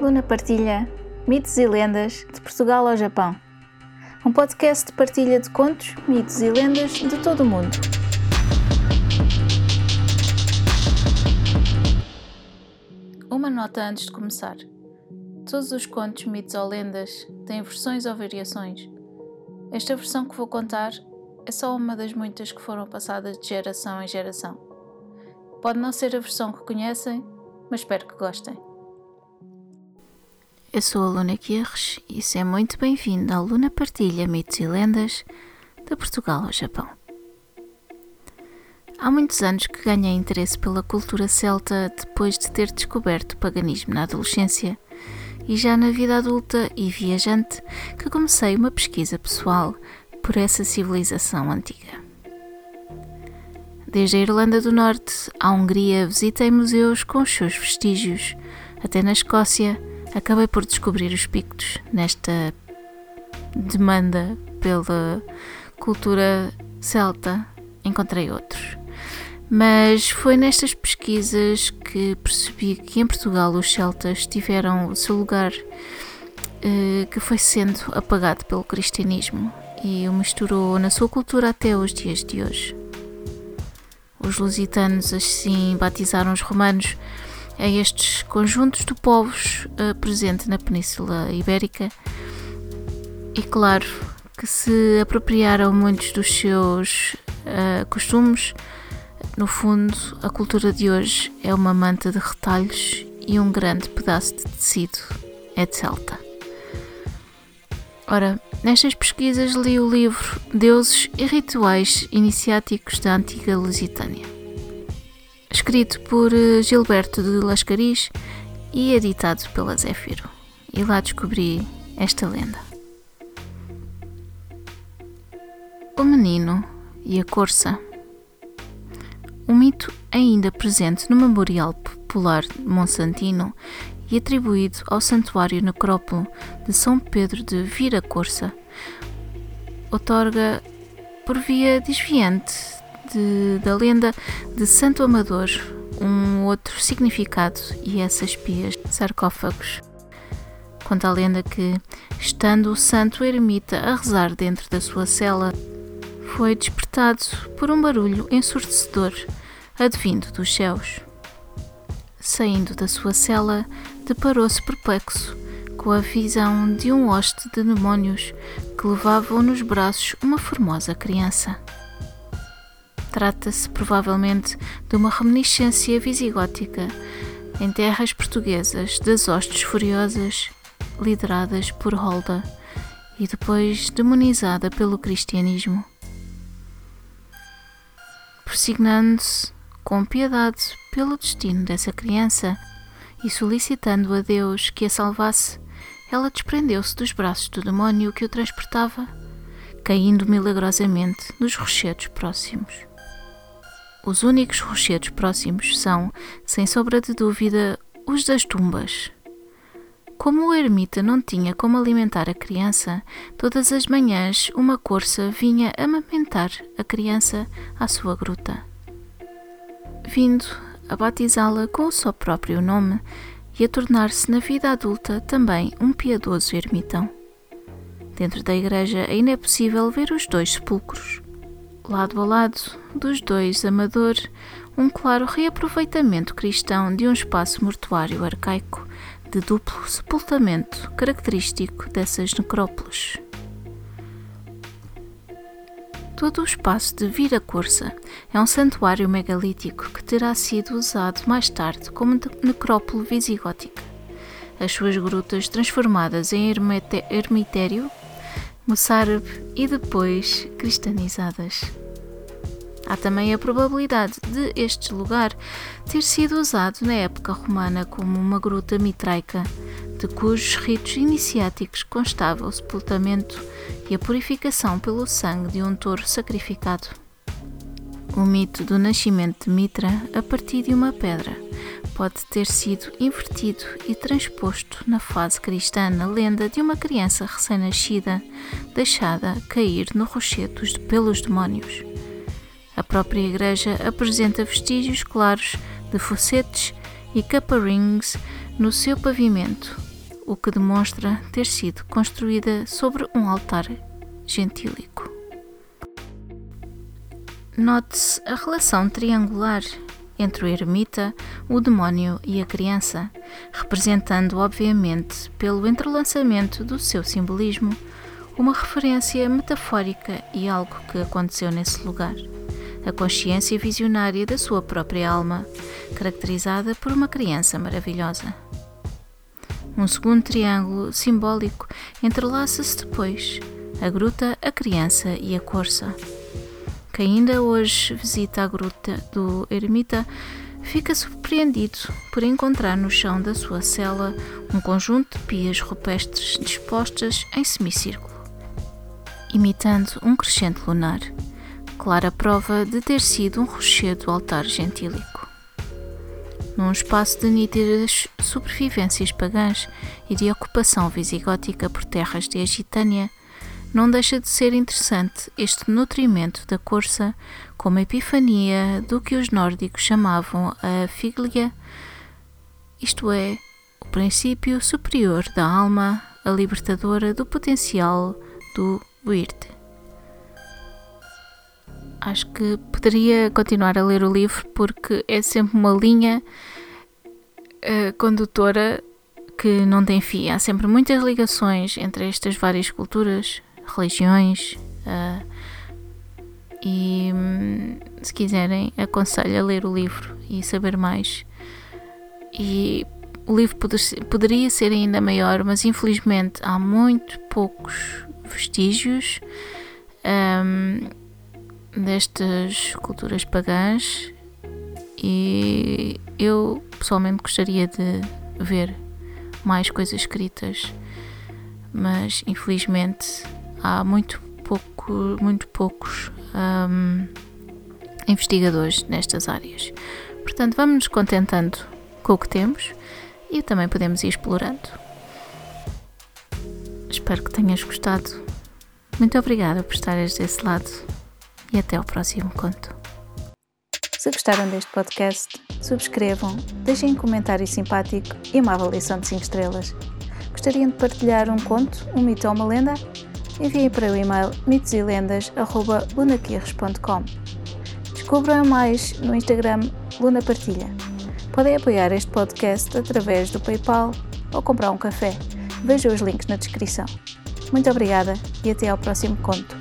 Luna partilha mitos e lendas de Portugal ao Japão. Um podcast de partilha de contos, mitos e lendas de todo o mundo. Uma nota antes de começar. Todos os contos, mitos ou lendas têm versões ou variações. Esta versão que vou contar é só uma das muitas que foram passadas de geração em geração. Pode não ser a versão que conhecem, mas espero que gostem. Eu sou a Luna Guerres e seja muito bem-vindo à Luna Partilha Mitos e Lendas de Portugal ao Japão. Há muitos anos que ganhei interesse pela cultura celta depois de ter descoberto o paganismo na adolescência e já na vida adulta e viajante que comecei uma pesquisa pessoal por essa civilização antiga. Desde a Irlanda do Norte à Hungria visitei museus com os seus vestígios, até na Escócia acabei por descobrir os pictos nesta demanda pela cultura celta. Encontrei outros. Mas foi nestas pesquisas que percebi que em Portugal os celtas tiveram o seu lugar eh, que foi sendo apagado pelo cristianismo e o misturou na sua cultura até os dias de hoje. Os lusitanos assim batizaram os romanos a estes conjuntos de povos uh, presente na Península Ibérica e claro que se apropriaram muitos dos seus uh, costumes. No fundo, a cultura de hoje é uma manta de retalhos e um grande pedaço de tecido é de celta. Ora, nestas pesquisas li o livro Deuses e Rituais Iniciáticos da Antiga Lusitânia escrito por eh, Gilberto de Lascaris e editado pela Zéfiro. E lá descobri esta lenda. O menino e a corça. Um mito ainda presente no Memorial Popular Monsantino e atribuído ao Santuário Necrópolo de São Pedro de Viracorça, otorga, por via desviante de, da lenda de Santo Amador um outro significado e essas pias sarcófagos. Conta a lenda que, estando o santo ermita a rezar dentro da sua cela, foi despertado por um barulho ensurdecedor advindo dos céus. Saindo da sua cela, deparou-se perplexo com a visão de um hoste de demónios que levavam nos braços uma formosa criança. Trata-se provavelmente de uma reminiscência visigótica em terras portuguesas das hostes furiosas lideradas por Holda e depois demonizada pelo cristianismo. Persignando-se com piedade pelo destino dessa criança e solicitando a Deus que a salvasse, ela desprendeu-se dos braços do demónio que o transportava, caindo milagrosamente nos rochedos próximos. Os únicos rochedos próximos são, sem sombra de dúvida, os das tumbas. Como o ermita não tinha como alimentar a criança, todas as manhãs uma corça vinha amamentar a criança à sua gruta. Vindo a batizá-la com o seu próprio nome e a tornar-se na vida adulta também um piedoso ermitão. Dentro da igreja ainda é possível ver os dois sepulcros lado a lado dos dois amador, um claro reaproveitamento cristão de um espaço mortuário arcaico de duplo sepultamento característico dessas necrópolis. Todo o espaço de Viracorça é um santuário megalítico que terá sido usado mais tarde como necrópole visigótica. As suas grutas transformadas em ermitério moçárabe e depois cristanizadas. Há também a probabilidade de este lugar ter sido usado na época romana como uma gruta mitraica, de cujos ritos iniciáticos constava o sepultamento e a purificação pelo sangue de um touro sacrificado. O mito do nascimento de Mitra a partir de uma pedra pode ter sido invertido e transposto na fase cristã na lenda de uma criança recém-nascida deixada cair no rochedo pelos demónios. A própria igreja apresenta vestígios claros de focetes e caparings no seu pavimento, o que demonstra ter sido construída sobre um altar gentílico. Note-se a relação triangular entre o ermita, o demónio e a criança, representando, obviamente, pelo entrelaçamento do seu simbolismo, uma referência metafórica e algo que aconteceu nesse lugar. A consciência visionária da sua própria alma, caracterizada por uma criança maravilhosa. Um segundo triângulo simbólico entrelaça-se depois: a gruta, a criança e a corça que ainda hoje visita a gruta do ermita, fica surpreendido por encontrar no chão da sua cela um conjunto de pias rupestres dispostas em semicírculo, imitando um crescente lunar, clara prova de ter sido um rochedo do altar gentílico. Num espaço de nítidas sobrevivências pagãs e de ocupação visigótica por terras de Agitânia, não deixa de ser interessante este nutrimento da corça como epifania do que os nórdicos chamavam a figlia, isto é, o princípio superior da alma, a libertadora do potencial do Weird. Acho que poderia continuar a ler o livro porque é sempre uma linha uh, condutora que não tem fim. Há sempre muitas ligações entre estas várias culturas, religiões. Uh, e hum, se quiserem, aconselho a ler o livro e saber mais. E o livro poderia ser ainda maior, mas infelizmente há muito poucos vestígios um, destas culturas pagãs e eu pessoalmente gostaria de ver mais coisas escritas, mas infelizmente há muito, pouco, muito poucos um, investigadores nestas áreas. Portanto, vamos nos contentando com o que temos e também podemos ir explorando. Espero que tenhas gostado. Muito obrigada por estares desse lado e até ao próximo conto. Se gostaram deste podcast, subscrevam, deixem um comentário simpático e uma avaliação de 5 estrelas. Gostariam de partilhar um conto, um mito ou uma lenda? enviem para o e-mail mitoselendas.lunaquirres.com. Descubram mais no Instagram Luna Partilha. Podem apoiar este podcast através do PayPal ou comprar um café. Vejam os links na descrição. Muito obrigada e até ao próximo conto.